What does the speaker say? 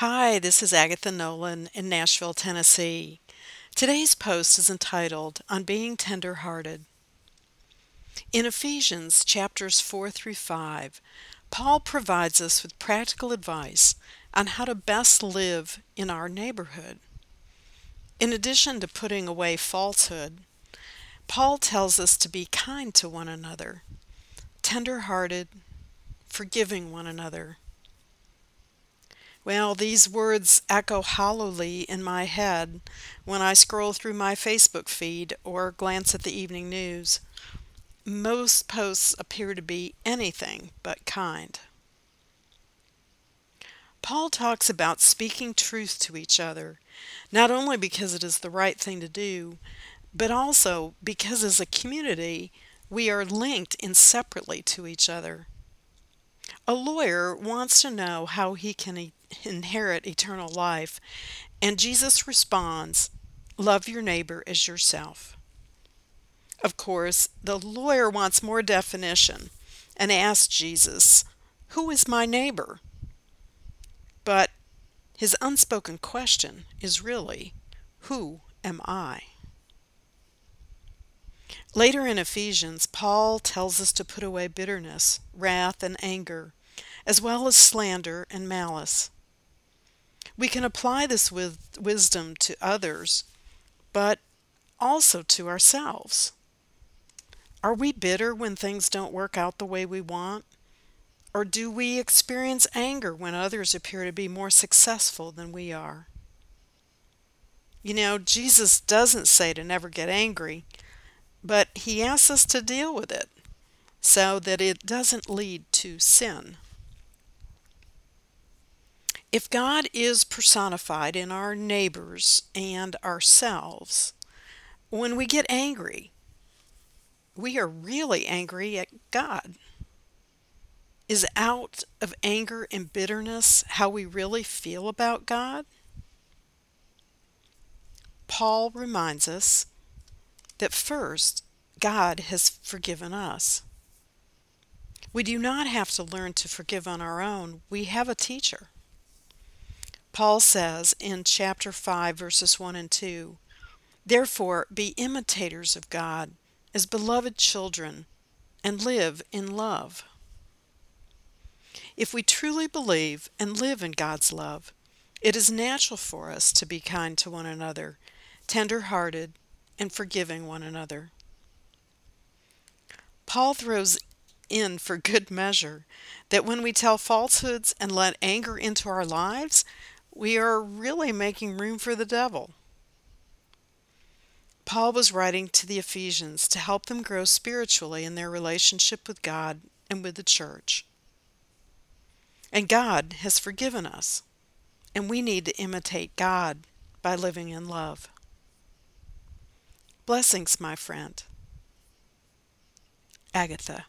Hi, this is Agatha Nolan in Nashville, Tennessee. Today's post is entitled On Being Tender-Hearted. In Ephesians chapters 4 through 5, Paul provides us with practical advice on how to best live in our neighborhood. In addition to putting away falsehood, Paul tells us to be kind to one another, tender-hearted, forgiving one another. Well, these words echo hollowly in my head when I scroll through my Facebook feed or glance at the evening news. Most posts appear to be anything but kind. Paul talks about speaking truth to each other, not only because it is the right thing to do, but also because as a community we are linked inseparably to each other. A lawyer wants to know how he can e- inherit eternal life, and Jesus responds, Love your neighbor as yourself. Of course, the lawyer wants more definition and asks Jesus, Who is my neighbor? But his unspoken question is really, Who am I? Later in Ephesians, Paul tells us to put away bitterness, wrath, and anger, as well as slander and malice. We can apply this with wisdom to others, but also to ourselves. Are we bitter when things don't work out the way we want? Or do we experience anger when others appear to be more successful than we are? You know, Jesus doesn't say to never get angry, but he asks us to deal with it so that it doesn't lead to sin. If God is personified in our neighbors and ourselves, when we get angry, we are really angry at God. Is out of anger and bitterness how we really feel about God? Paul reminds us that first, God has forgiven us. We do not have to learn to forgive on our own. We have a teacher. Paul says in chapter 5, verses 1 and 2 Therefore, be imitators of God as beloved children and live in love. If we truly believe and live in God's love, it is natural for us to be kind to one another, tender hearted, and forgiving one another. Paul throws in for good measure that when we tell falsehoods and let anger into our lives, we are really making room for the devil. Paul was writing to the Ephesians to help them grow spiritually in their relationship with God and with the church. And God has forgiven us, and we need to imitate God by living in love. Blessings, my friend. Agatha.